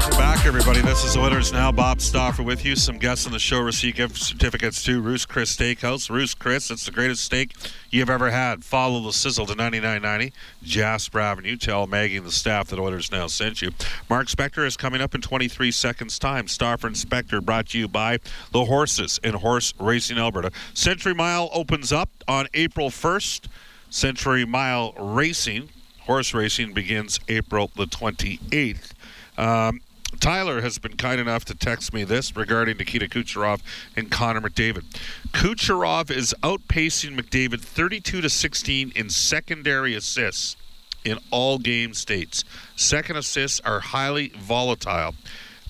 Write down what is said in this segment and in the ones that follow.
Welcome back, everybody. This is Oilers Now. Bob Stauffer with you. Some guests on the show receive gift certificates to Ruth's Chris Steakhouse. Ruth's Chris, it's the greatest steak you've ever had. Follow the sizzle to 9990 Jasper Avenue. Tell Maggie and the staff that Oilers Now sent you. Mark Spector is coming up in 23 seconds' time. Stauffer and Spector brought to you by the Horses in Horse Racing Alberta. Century Mile opens up on April 1st. Century Mile Racing, horse racing, begins April the 28th. Um, Tyler has been kind enough to text me this regarding Nikita Kucherov and Connor McDavid. Kucherov is outpacing McDavid 32 to 16 in secondary assists in all game states. Second assists are highly volatile.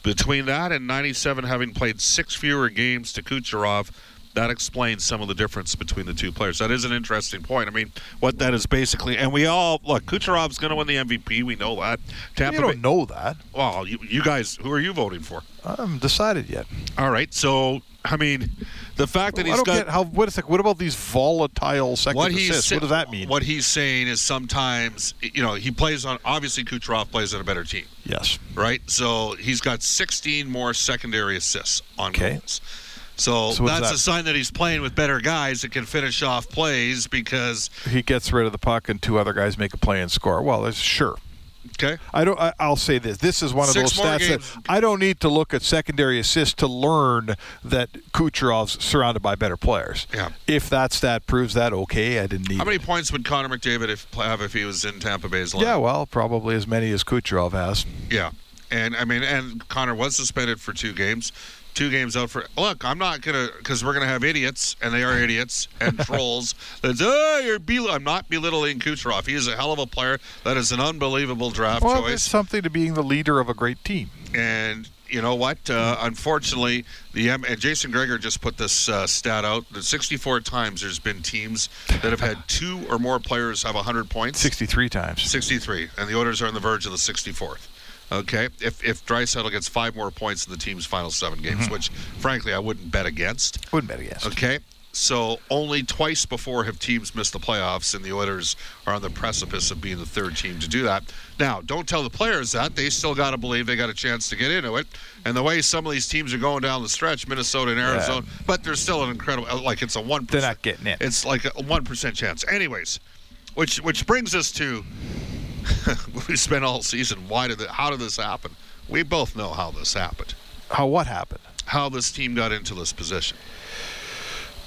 Between that and 97 having played six fewer games to Kucherov, that explains some of the difference between the two players. That is an interesting point. I mean, what that is basically, and we all look. Kucherov's going to win the MVP. We know that. Tampa you don't Bay- know that. Well, you, you guys, who are you voting for? I haven't decided yet. All right. So, I mean, the fact that I he's don't got get how. A second. What about these volatile second what assists? what does that mean? What he's saying is sometimes, you know, he plays on. Obviously, Kucherov plays on a better team, yes. right? So he's got 16 more secondary assists on Okay. goals. So, So that's that? a sign that he's playing with better guys that can finish off plays because He gets rid of the puck, and two other guys make a play and score. Well, sure. okay. I don't. I, I'll say this. This is one of Six those stats games. that I don't need to look at secondary assists to learn that Kucherov's surrounded by better players. Yeah. If that stat proves that, okay, I didn't need. How many it. points would Connor McDavid if, have if he was in Tampa Bay's line? Yeah, well, probably as many as Kucherov has. Yeah, and I mean, and Connor was suspended for two games. Two games out for. Look, I'm not gonna because we're gonna have idiots, and they are idiots and trolls. That's oh, you're bel- I'm not belittling Kucherov. He is a hell of a player. That is an unbelievable draft Well, there's choice. something to being the leader of a great team. And you know what? Uh, unfortunately, the M- and Jason Gregor just put this uh, stat out. That 64 times there's been teams that have had two or more players have 100 points. 63 times. 63, and the Oilers are on the verge of the 64th. Okay, if if Draisaitl gets five more points in the team's final seven games, Mm-hmm. which frankly I wouldn't bet against. Wouldn't bet against. Okay, so only twice before have teams missed the playoffs, and the Oilers are on the precipice of being the third team to do that. Now, don't tell the players that they still got to believe they got a chance to get into it. And the way some of these teams are going down the stretch, Minnesota and Arizona, but there's still an incredible like it's a one. They're not getting in. It's like a one percent chance. Anyways, which which brings us to we spent all season. Why did it? How did this happen? We both know how this happened. How what happened? How this team got into this position.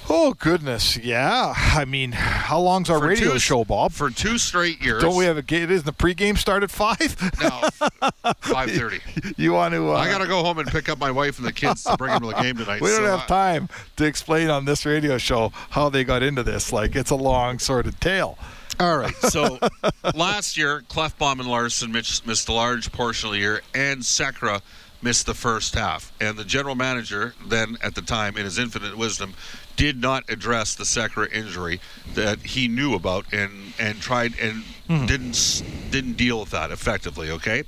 Oh goodness, yeah. I mean, how long's our For radio two- show, Bob? For two straight years. Don't we have a game? Isn't the pregame start at five? no five thirty? you want to? Uh, I gotta go home and pick up my wife and the kids to bring them to the game tonight. We don't so have I- time to explain on this radio show how they got into this. Like it's a long sort of tale. All right. So last year, Klefbom and Larsson missed, missed a large portion of the year, and Sekera missed the first half. And the general manager, then at the time, in his infinite wisdom, did not address the Sekera injury that he knew about and and tried and didn't didn't deal with that effectively. Okay,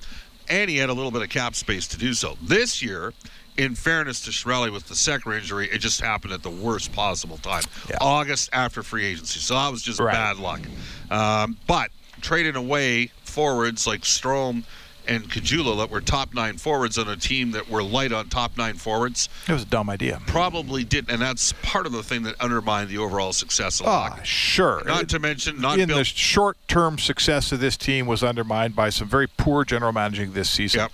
and he had a little bit of cap space to do so. This year. In fairness to Chiarelli with the Sekera injury, it just happened at the worst possible time. Yeah. August after free agency. So that was just Right. bad luck. Um, but trading away forwards like Strome and Caggiula that were top nine forwards on a team that were light on top nine forwards It was a dumb idea. probably didn't, and that's part of the thing that undermined the overall success of the Ah, hockey. sure. Not to mention, not in built. the short-term success of this team was undermined by some very poor general managing this season. Yep.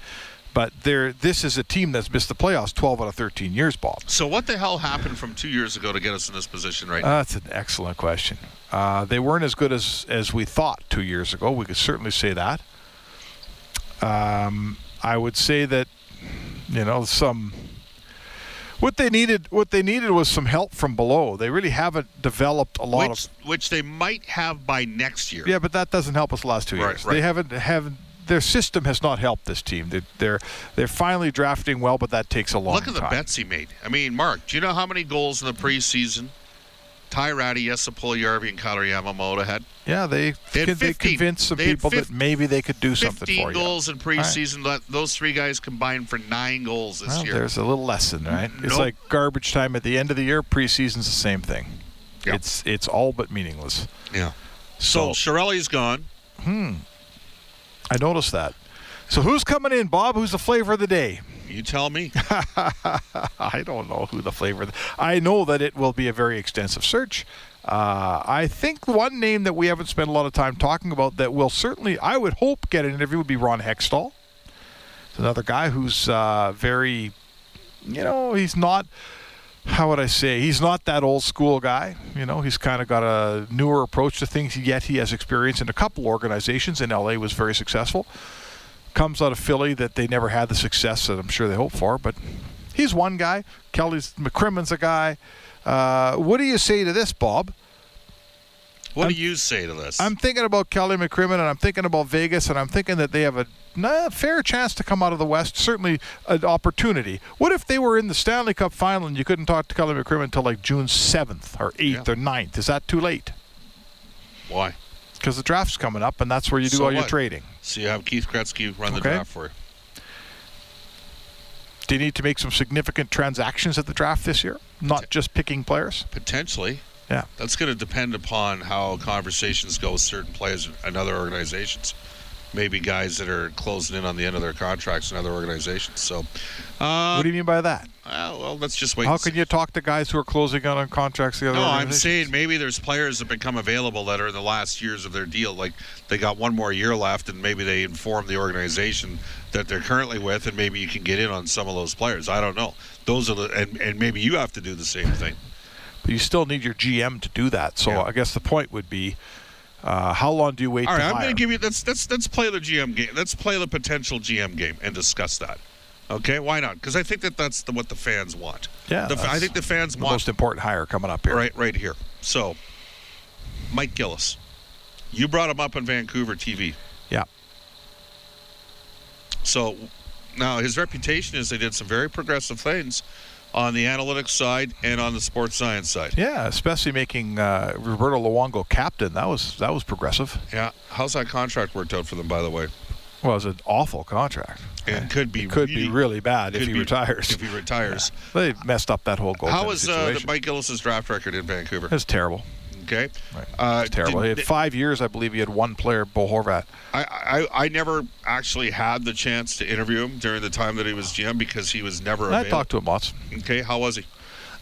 But there, this is a team that's missed the playoffs 12 out of 13 years, Bob. so what the hell happened from two years ago to get us in this position right now? Uh, that's an excellent question. Uh, they weren't as good as, as we thought two years ago. We could certainly say that. Um, I would say that, you know, some. What they needed, what they needed was some help from below. They really haven't developed a lot which, of. which they might have by next year. Yeah, but that doesn't help us last two Right, years. right. They haven't haven't their system has not helped this team. They're they're, they're finally drafting well, but that takes a long Look at the time. bets he made. I mean, Mark, do you know how many goals in the preseason Ty Rattie, Jesse Puljujärvi, and Kailer Yamamoto had? Yeah, they They had con- they convinced some They people fif- that maybe they could do something 15 for you. goals in preseason. Let Those three guys combined for nine goals this Well, year. there's a little lesson, right? It's like garbage time at the end of the year. Preseason's the same thing. Yeah. It's it's all but meaningless. Yeah. So, So- Chiarelli's gone. Hmm. I noticed that. So who's coming in, Bob? Who's the flavor of the day? You tell me. I don't know who the flavor. I know that it will be a very extensive search. Uh, I think one name that we haven't spent a lot of time talking about that will certainly, I would hope, get an interview would be Ron Hextall. It's another guy who's uh, very, you know, he's not. How would I say? He's not that old school guy. You know, he's kind of got a newer approach to things. Yet he has experience in a couple organizations. In LA, was very successful. Comes out of Philly that they never had the success that I'm sure they hoped for. But he's one guy. Kelly's McCrimmon's a guy. Uh, what do you say to this, Bob? What I'm- do you say to this? I'm thinking about Kelly McCrimmon, and I'm thinking about Vegas, and I'm thinking that they have a nah, fair chance to come out of the West. Certainly, an opportunity. What if they were in the Stanley Cup final and you couldn't talk to Kelly McCrimmon until like June 7th or 8th Yeah. or 9th? Is that too late? Why? Because the draft's coming up, and that's where you do So all your trading. So you have Keith Gretzky run the Okay. draft for you. Do you need to make some significant transactions at the draft this year? Not just picking players? Potentially. Yeah. That's going to depend upon how conversations go with certain players and other organizations. Maybe guys that are closing in on the end of their contracts in other organizations. So, uh, what do you mean by that? Uh, well, let's just wait. How can you talk to guys who are closing out on contracts the other No, I'm saying maybe there's players that become available that are in the last years of their deal. Like they got one more year left, and maybe they inform the organization that they're currently with, and maybe you can get in on some of those players. I don't know. Those are the and, and maybe you have to do the same thing. But you still need your GM to do that. So Yeah. I guess the point would be, uh, how long do you wait All to I'm going to give you let's let's let's play the GM game. Let's play the potential GM game and discuss that. Okay, why not? Because I think that that's the, what the fans want. Yeah, The- I think the fans the want most important hire coming up here. right right here. So, Mike Gillis, you brought him up on Vancouver TV. Yeah. So now his reputation is they did some very progressive things on the analytics side and on the sports science side. Yeah, especially making uh, Roberto Luongo captain. That was that was progressive. Yeah. How's that contract worked out for them, by the way? Well, it was an awful contract. It could be It could really, be really bad if he be- retires. If he retires. They messed up that whole goal. How was uh. Mike Gillis's draft record in Vancouver? It was terrible. Okay. Right. Uh, It was terrible. did- he had five years, I believe. He had one player, Bo Horvat. I, I, I never actually had the chance to interview him during the time that he was GM because he was never I talked to him lots. Okay, how was he?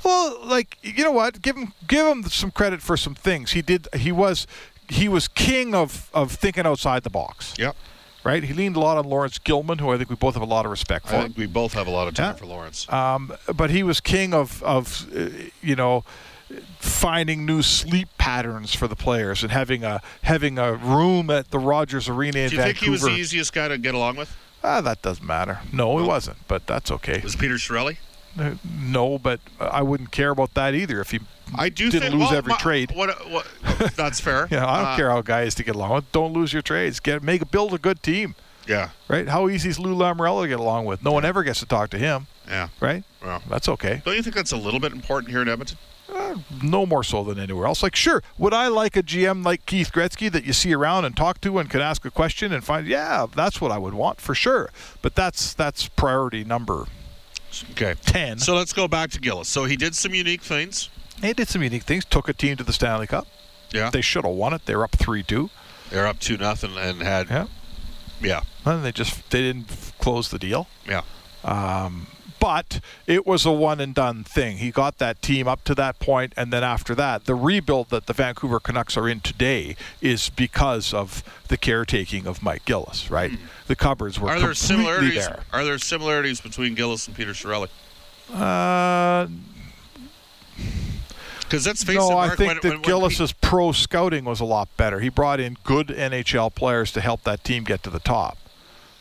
Well, like you know what? Give him give him some credit for some things he did. He was he was king of of thinking outside the box. Yep. Right. He leaned a lot on Lawrence Gilman, who I think we both have a lot of respect for. I think we both have a lot of time Yeah. for Lawrence. Um, but he was king of, of uh, you know, finding new sleep patterns for the players and having a having a room at the Rogers Arena in Vancouver. Do you think he was the easiest guy to get along with? ah, that doesn't matter. No, he wasn't. But that's okay. Was Peter Chiarelli? Uh, No, but I wouldn't care about that either if he I do didn't think, lose well, every my- trade. What, what, that's fair. yeah, I don't Uh, care how guys to get along with. Don't lose your trades. Get make build a good team. Yeah, Right? How easy is Lou Lamoriello to get along with? No one ever gets to talk to him. yeah. Right? Well, That's okay. don't you think that's a little bit important here in Edmonton? Uh, no more so than anywhere else. Like, sure, would I like a GM like Keith Gretzky that you see around and talk to and can ask a question and find? Yeah, that's what I would want for sure. But that's that's priority number Okay. ten. So let's go back to Gillis. So he did some unique things. He did some unique things. Took a team to the Stanley Cup. Yeah. They should have won it. They were up three two. They're up two nothing and had Yeah. yeah And they just they didn't close the deal. yeah. Um, But it was a one and done thing. He got that team up to that point, and then after that, the rebuild that the Vancouver Canucks are in today is because of the caretaking of Mike Gillis. Right, the cupboards were Hmm. Are there similarities? there. Are there similarities between Gillis and Peter Chiarelli? Uh, Because let's face it, no, Mark, I think when, that when, when Gillis's pro scouting was a lot better. He brought in good NHL players to help that team get to the top.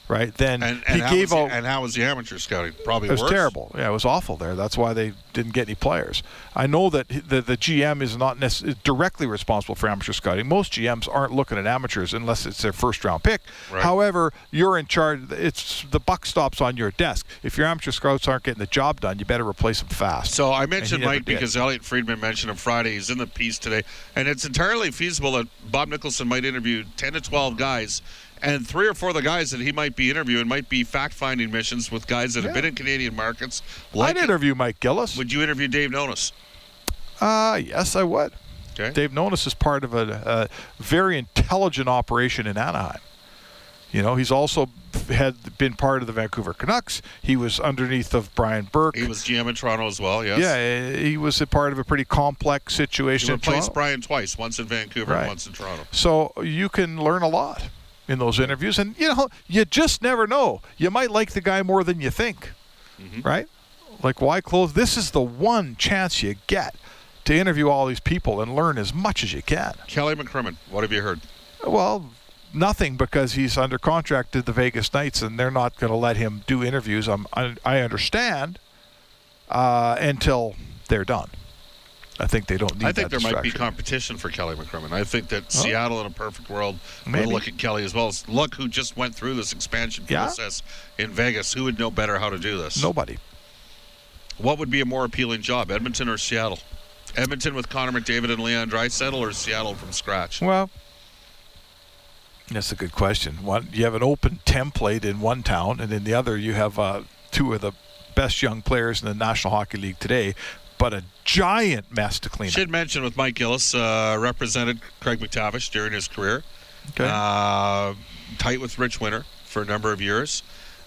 Right? Then And, and he how gave was out. The, and how was the amateur scouting? Probably It was worse. terrible. Yeah, it was awful there. That's why they didn't get any players. I know that the, the GM is not necess- directly responsible for amateur scouting. Most GMs aren't looking at amateurs unless it's their first round pick. Right. However, you're in charge. It's the buck stops on your desk. If your amateur scouts aren't getting the job done, you better replace them fast. So I mentioned Mike because Elliot Friedman mentioned him Friday. He's in the piece today, and it's entirely feasible that Bob Nicholson might interview ten to twelve guys, and three or four of the guys that he might be interviewing might be fact-finding missions with guys that have been in Canadian markets. I'd interview Mike Gillis. Would you interview Dave Nonis? Uh, yes, I would. Okay. Dave Nonis is part of a, a very intelligent operation in Anaheim. You know, he's also had been part of the Vancouver Canucks. He was underneath of Brian Burke. He was GM in Toronto as well. Yes. Yeah, he was a part of a pretty complex situation. He replaced. Brian twice, once in Vancouver and Right. once in Toronto. So you can learn a lot in those interviews, and you know, you just never know. You might like the guy more than you think, Mm-hmm. right? Like, why close? This is the one chance you get to interview all these people and learn as much as you can. Kelly McCrimmon, what have you heard? Well, nothing because he's under contract to the Vegas Knights, and they're not going to let him do interviews. I'm, I, I understand uh, until they're done. I think they don't need. I think there might be competition for Kelly McCrimmon. I think that Seattle, in a perfect world, Maybe. would look at Kelly as well. As look who just went through this expansion Yeah. process in Vegas. Who would know better how to do this? Nobody. What would be a more appealing job, Edmonton or Seattle? Edmonton with Connor McDavid and Leon Draisaitl, or Seattle from scratch? Well, that's a good question. One, you have an open template in one town, and in the other, you have uh, two of the best young players in the National Hockey League today, but a giant mess to clean up. Should mention with Mike Gillis, uh, represented Craig MacTavish during his career. Okay. Uh, tight with Rich Winter for a number of years.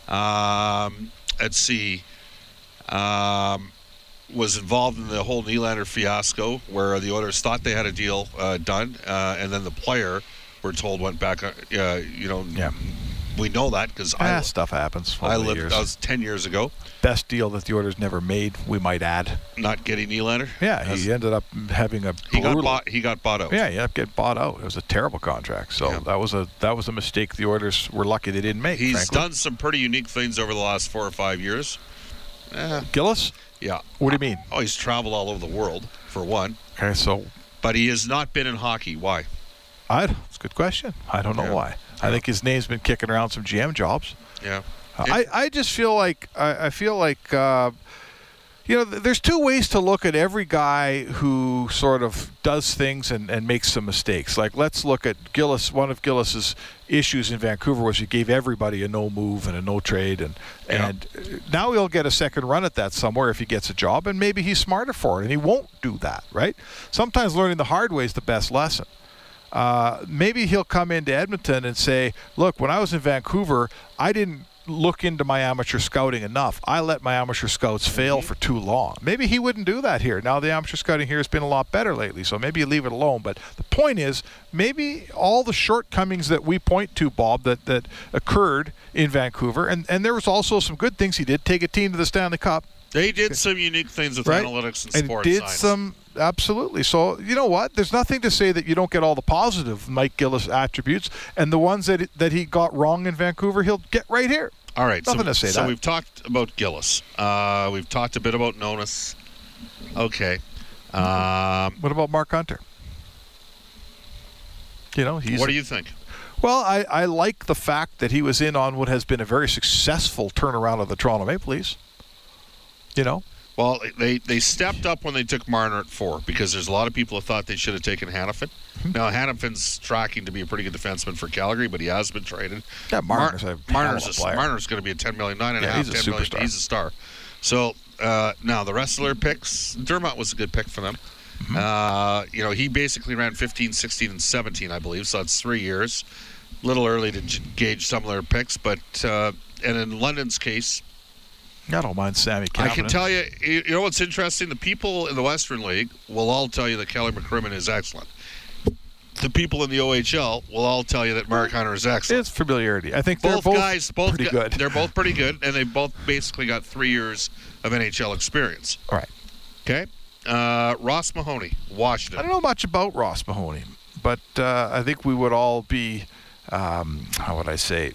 Um, let's see. Um, was involved in the whole Nylander fiasco, where the Oilers thought they had a deal uh, done, uh, and then the player, we're told, went back. Uh, you know, Yeah. we know that because ah, stuff happens. I lived. years. That was ten years ago. Best deal that the Oilers never made, we might add. Not getting Nylander. Yeah, he ended up having a he got bought. He got bought out. Yeah, he ended up getting bought out. It was a terrible contract. So Yeah. that was a that was a mistake the Oilers were lucky they didn't make. He's frankly. done some pretty unique things over the last four or five years. Eh. Gillis. Yeah. What do you mean? Oh, he's traveled all over the world for one, Okay, so but he has not been in hockey. Why? I it's a good question. I don't know Yeah. why. I think his name's been kicking around some GM jobs. Yeah. I, I just feel like I, I feel like uh, you know there's two ways to look at every guy who sort of does things and, and makes some mistakes. Like let's look at Gillis. One of Gillis's issues in Vancouver was he gave everybody a no move and a no trade, and Yeah. and now he'll get a second run at that somewhere if he gets a job, and maybe he's smarter for it, and he won't do that. Right? Sometimes learning the hard way is the best lesson uh, maybe he'll come into Edmonton and say, "Look, when I was in Vancouver, I didn't look into my amateur scouting enough. I let my amateur scouts fail for too long." Maybe he wouldn't do that here. Now the amateur scouting here has been a lot better lately, so maybe you leave it alone. But the point is, maybe all the shortcomings that we point to, Bob, that that occurred in Vancouver, and and there was also some good things he did. Take a team to the Stanley Cup They did some unique things with right? analytics and, and sports did science. some absolutely. So you know what? There's nothing to say that you don't get all the positive Mike Gillis attributes, and the ones that that he got wrong in Vancouver, he'll get right here. All right, Nothing so, to say so that. we've talked about Gillis. Uh, we've talked a bit about Nonis. Okay. Um, What about Mark Hunter? You know, he's what do you think? well. I, I like the fact that he was in on what has been a very successful turnaround of the Toronto Maple Leafs. You know, Well, they, they stepped up when they took Marner at four because there's a lot of people who thought they should have taken Hanifin. Hmm. Now Hanifin's tracking to be a pretty good defenseman for Calgary, but he has been traded. Yeah, Marner's a hell Marner's a. Marner's going to be a ten million, nine and a half, he's a 10 million. superstar. He's a star. So uh, now the rest of their picks, Dermott was a good pick for them. Mm-hmm. Uh, you know, he basically ran 15, 16, and 17, I believe. So that's three years. A little early to gauge some of their picks, but uh, and in London's case, I don't mind Sammy. I can tell you, you know what's interesting? The people in the Western League will all tell you that Kelly McCrimmon is excellent. The people in the OHL will all tell you that Mark Hunter is excellent. it's familiarity. I think they're both, both guys, both pretty gu- good. They're both pretty good, and they both basically got three years of NHL experience. All right. Okay, uh, Ross Mahoney, Washington. I don't know much about Ross Mahoney, but uh, I think we would all be, um, how would I say,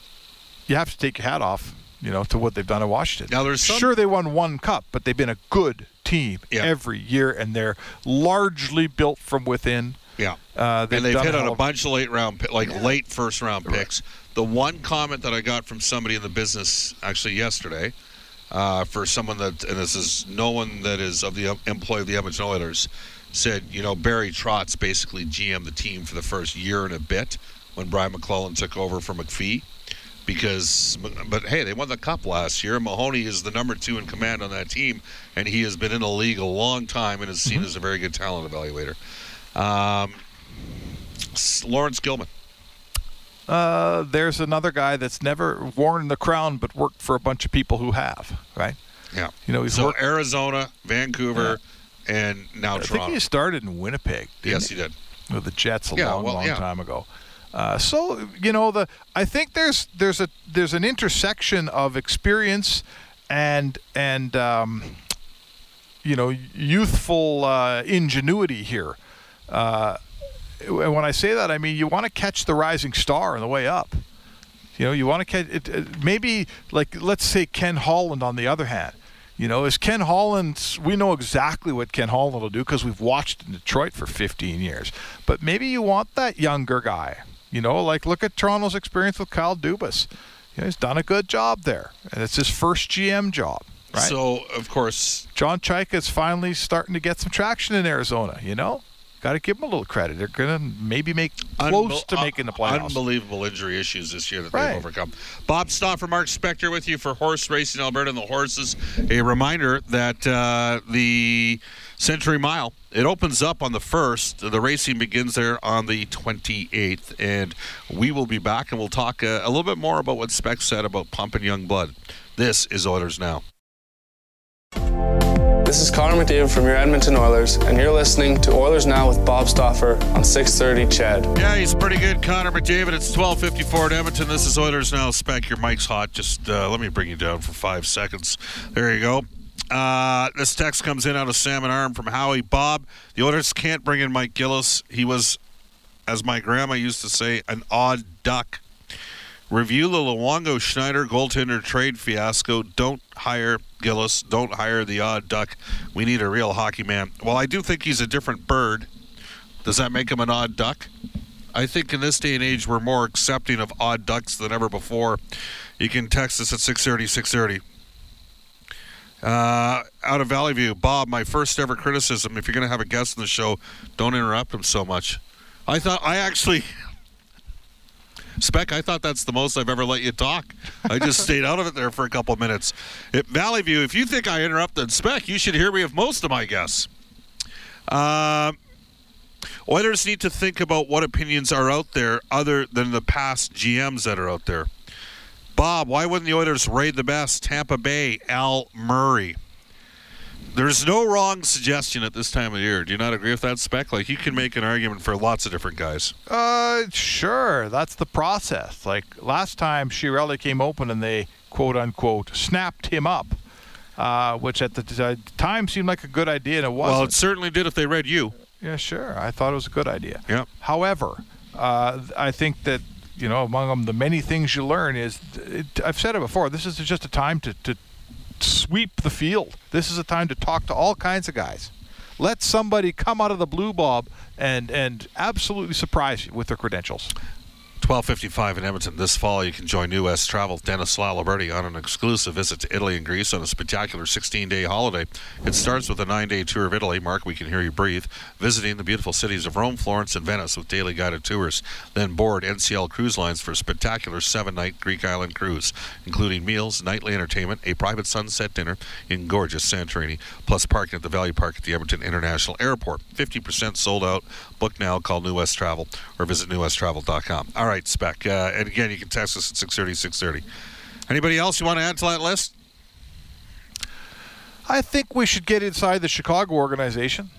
you have to take your hat off, you know, to what they've done in Washington. Now, there's some- sure they won one cup, but they've been a good team Yeah. every year, and they're largely built from within. Yeah. Uh, and they've hit on a bunch of late round, like late first round picks. The one comment that I got from somebody in the business actually yesterday, uh, for someone that, and this is no one that is of the employee of the Edmonton Oilers, said, you know, Barry Trotz basically GM the team for the first year and a bit when Brian MacLellan took over for McPhee. Because, but hey, they won the cup last year. Mahoney is the number two in command on that team, and he has been in the league a long time and is seen as a very good talent evaluator. Um, Lawrence Gilman. Uh, there's another guy that's never worn the crown, but worked for a bunch of people who have, right? Yeah. You know, he's so worked- Arizona, Vancouver, and now I think he started in Winnipeg. didn't yes, he? he did. with the Jets a Yeah, long, well, long yeah. time ago. Uh, so you know the I think there's there's a there's an intersection of experience and and um, you know youthful uh, ingenuity here. Uh, and when I say that, I mean you want to catch the rising star on the way up. You know, you want to catch it, it. Maybe like let's say Ken Holland on the other hand. You know, is Ken Holland? We know exactly what Ken Holland will do because we've watched in Detroit for 15 years. But maybe you want that younger guy. You know, like look at Toronto's experience with Kyle Dubas. You know, he's done a good job there, and it's his first GM job. Right. So, of course, John Chayka is finally starting to get some traction in Arizona. You know, got to give them a little credit. They're gonna maybe make close unbel- to making the playoffs. Unbelievable injury issues this year that Right. they've overcome. Bob Stauffer, Mark Spector with you for Horse Racing Alberta and the Horses. A reminder that uh, the Century Mile it opens up on the first. The racing begins there on the 28th, and we will be back and we'll talk uh, a little bit more about what Spec said about pumping young blood. This is Oilers Now. This is Connor McDavid from your Edmonton Oilers, and you're listening to Oilers Now with Bob Stauffer on 630 CHED. Yeah, he's pretty good, Connor McDavid. It's 12:54 at Edmonton. This is Oilers now. Spec, your mic's hot. Just uh, let me bring you down for five seconds. There you go. Uh, this text comes in out of Salmon Arm from Howie. Bob, the Oilers can't bring in Mike Gillis. He was, as my grandma used to say, an odd duck. Review the Luongo Schneider goaltender trade fiasco. Don't hire Gillis. Don't hire the odd duck. We need a real hockey man. Well, I do think he's a different bird. Does that make him an odd duck? I think in this day and age, we're more accepting of odd ducks than ever before. You can text us at 630 630. Uh, out of Valley View, Bob, my first ever criticism if you're going to have a guest on the show, don't interrupt him so much. I thought, I actually. Spec, I thought that's the most I've ever let you talk. I just stayed out of it there for a couple minutes. At Valley View, if you think I interrupted Spec, you should hear me of most of my guests. Um, Oilers need to think about what opinions are out there other than the past GMs that are out there. Bob, why wouldn't the Oilers raid the best? Tampa Bay, Al Murray. There's no wrong suggestion at this time of year. Do you not agree with that, Spec? Like, you can make an argument for lots of different guys. Uh, sure. That's the process. Like last time, Chiarelli came open and they quote unquote snapped him up, uh, which at the t- uh, time seemed like a good idea, and it wasn't. Well, it certainly did if they read you. yeah, sure. I thought it was a good idea. Yeah. However, uh, I think that you know among them the many things you learn is it, I've said it before. This is just a time to, to sweep the field. This is a time to talk to all kinds of guys. Let somebody come out of the blue bob and and absolutely surprise you with their credentials. 1255 in Edmonton. This fall, you can join West Travel, Dennis Laliberti, on an exclusive visit to Italy and Greece on a spectacular 16 day holiday. It starts with a nine day tour of Italy. Mark, we can hear you breathe. Visiting the beautiful cities of Rome, Florence, and Venice with daily guided tours. Then board NCL Cruise Lines for a spectacular seven night Greek island cruise, including meals, nightly entertainment, a private sunset dinner in gorgeous Santorini, plus parking at the Value Park at the Edmonton International Airport. 50% sold out. Book now, call New West Travel, or visit newwesttravel.com. All right, Spec. Uh, and again, you can text us at 630 630. Anybody else you want to add to that list? I think we should get inside the Chicago organization.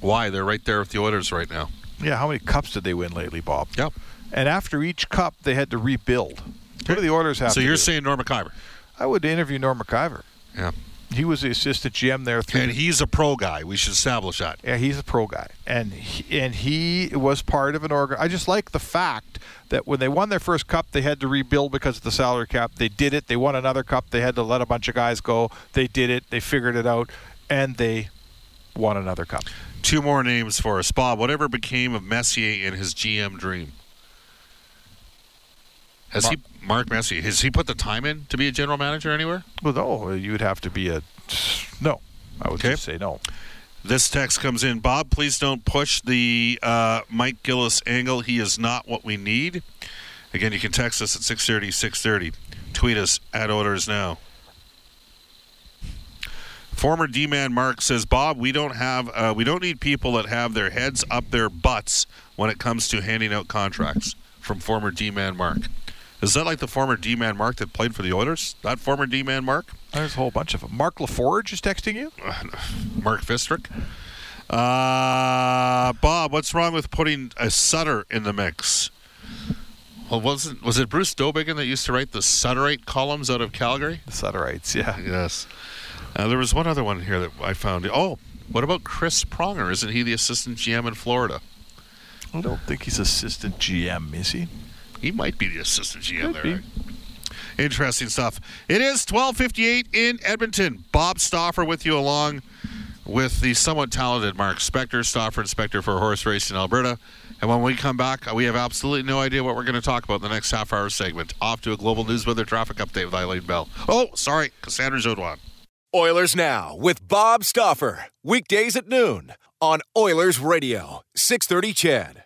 Why? They're right there with the Oilers right now. Yeah, how many cups did they win lately, Bob? Yep. And after each cup, they had to rebuild. What do the Oilers have? So you're do? saying Norm Maciver? I would interview Norm Maciver. Yeah. He was the assistant GM there. Through And he's a pro guy. We should establish that. Yeah, he's a pro guy, and he, and he was part of an organ. I just like the fact that when they won their first cup, they had to rebuild because of the salary cap. They did it. They won another cup. They had to let a bunch of guys go. They did it. They figured it out, and they won another cup. Two more names for us, Bob. Whatever became of Messier and his GM dream? Has Mark- he Mark Messier? Has he put the time in to be a general manager anywhere? Well, no, you'd have to be a no. I would Okay. just say no. This text comes in. Bob, please don't push the uh, Mike Gillis angle. He is not what we need. Again, you can text us at 630, 630. Tweet us at Oilers Now. Former D-man Mark says, Bob, we don't have, uh, we don't need people that have their heads up their butts when it comes to handing out contracts. From former D-man Mark. Is that like the former D-man Mark that played for the Oilers? That former D-man Mark? There's a whole bunch of them. Mark LaForge is texting you. Mark Fistric. Uh, Bob, what's wrong with putting a Sutter in the mix? Well, wasn't was it Bruce Dowbiggin that used to write the Sutterite columns out of Calgary? The Sutterites, yeah. Yes. Uh, there was one other one here that I found. Oh, what about Chris Pronger? Isn't he the assistant GM in Florida? I don't think he's assistant GM, is he? He might be the assistant GM Could there. be. Interesting stuff. It is 12:58 in Edmonton. Bob Stauffer with you along with the somewhat talented Mark Spector, Stauffer Inspector for horse racing in Alberta. And when we come back, we have absolutely no idea what we're going to talk about in the next half hour segment. Off to a global news weather traffic update with Eileen Bell. Oh, sorry, Cassandra Jodwan. Oilers Now with Bob Stauffer. Weekdays at noon on Oilers Radio, 630 CHED.